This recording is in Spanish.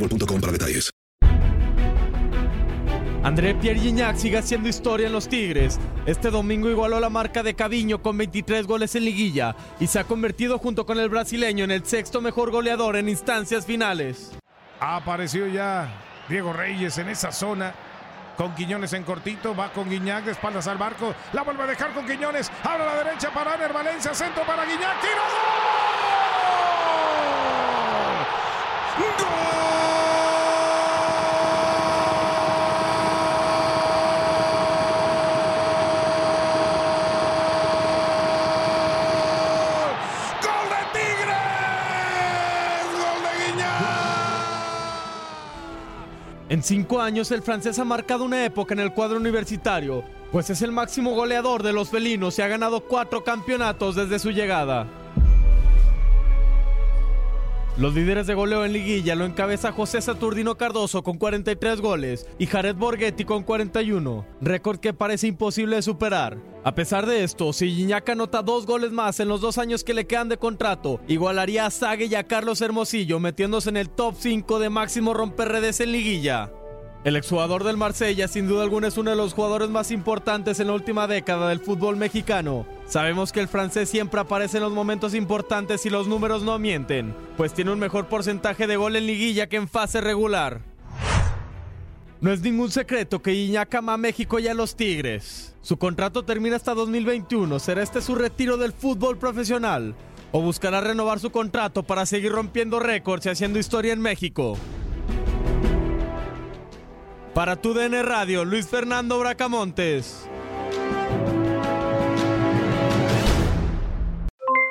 boostmobile.com para detalles. André Pierre Gignac sigue haciendo historia en los Tigres. Este domingo igualó la marca de Caviño con 23 goles en liguilla y se ha convertido junto con el brasileño en el sexto mejor goleador en instancias finales. Ha aparecido ya Diego Reyes en esa zona. Con Quiñones en cortito, va con Guiñac de espaldas al barco, la vuelve a dejar con Quiñones, abre a la derecha para Aner Valencia, centro para Guiñac, tiro ¡Gol! ¡Gol de Tigres! ¡Gol de Guiñac! En cinco años el francés ha marcado una época en el cuadro universitario, pues es el máximo goleador de los felinos y ha ganado cuatro campeonatos desde su llegada. Los líderes de goleo en liguilla lo encabeza José Saturnino Cardoso con 43 goles y Jared Borghetti con 41, récord que parece imposible de superar. A pesar de esto, si Gignac anota dos goles más en los dos años que le quedan de contrato, igualaría a Sague y a Carlos Hermosillo metiéndose en el top 5 de máximo romperredes en liguilla. El exjugador del Marsella sin duda alguna es uno de los jugadores más importantes en la última década del fútbol mexicano. Sabemos que el francés siempre aparece en los momentos importantes y los números no mienten, pues tiene un mejor porcentaje de gol en liguilla que en fase regular. No es ningún secreto que Iñak ama a México y a los Tigres. Su contrato termina hasta 2021, será este su retiro del fútbol profesional o buscará renovar su contrato para seguir rompiendo récords y haciendo historia en México. Para tu DN Radio, Luis Fernando Bracamontes.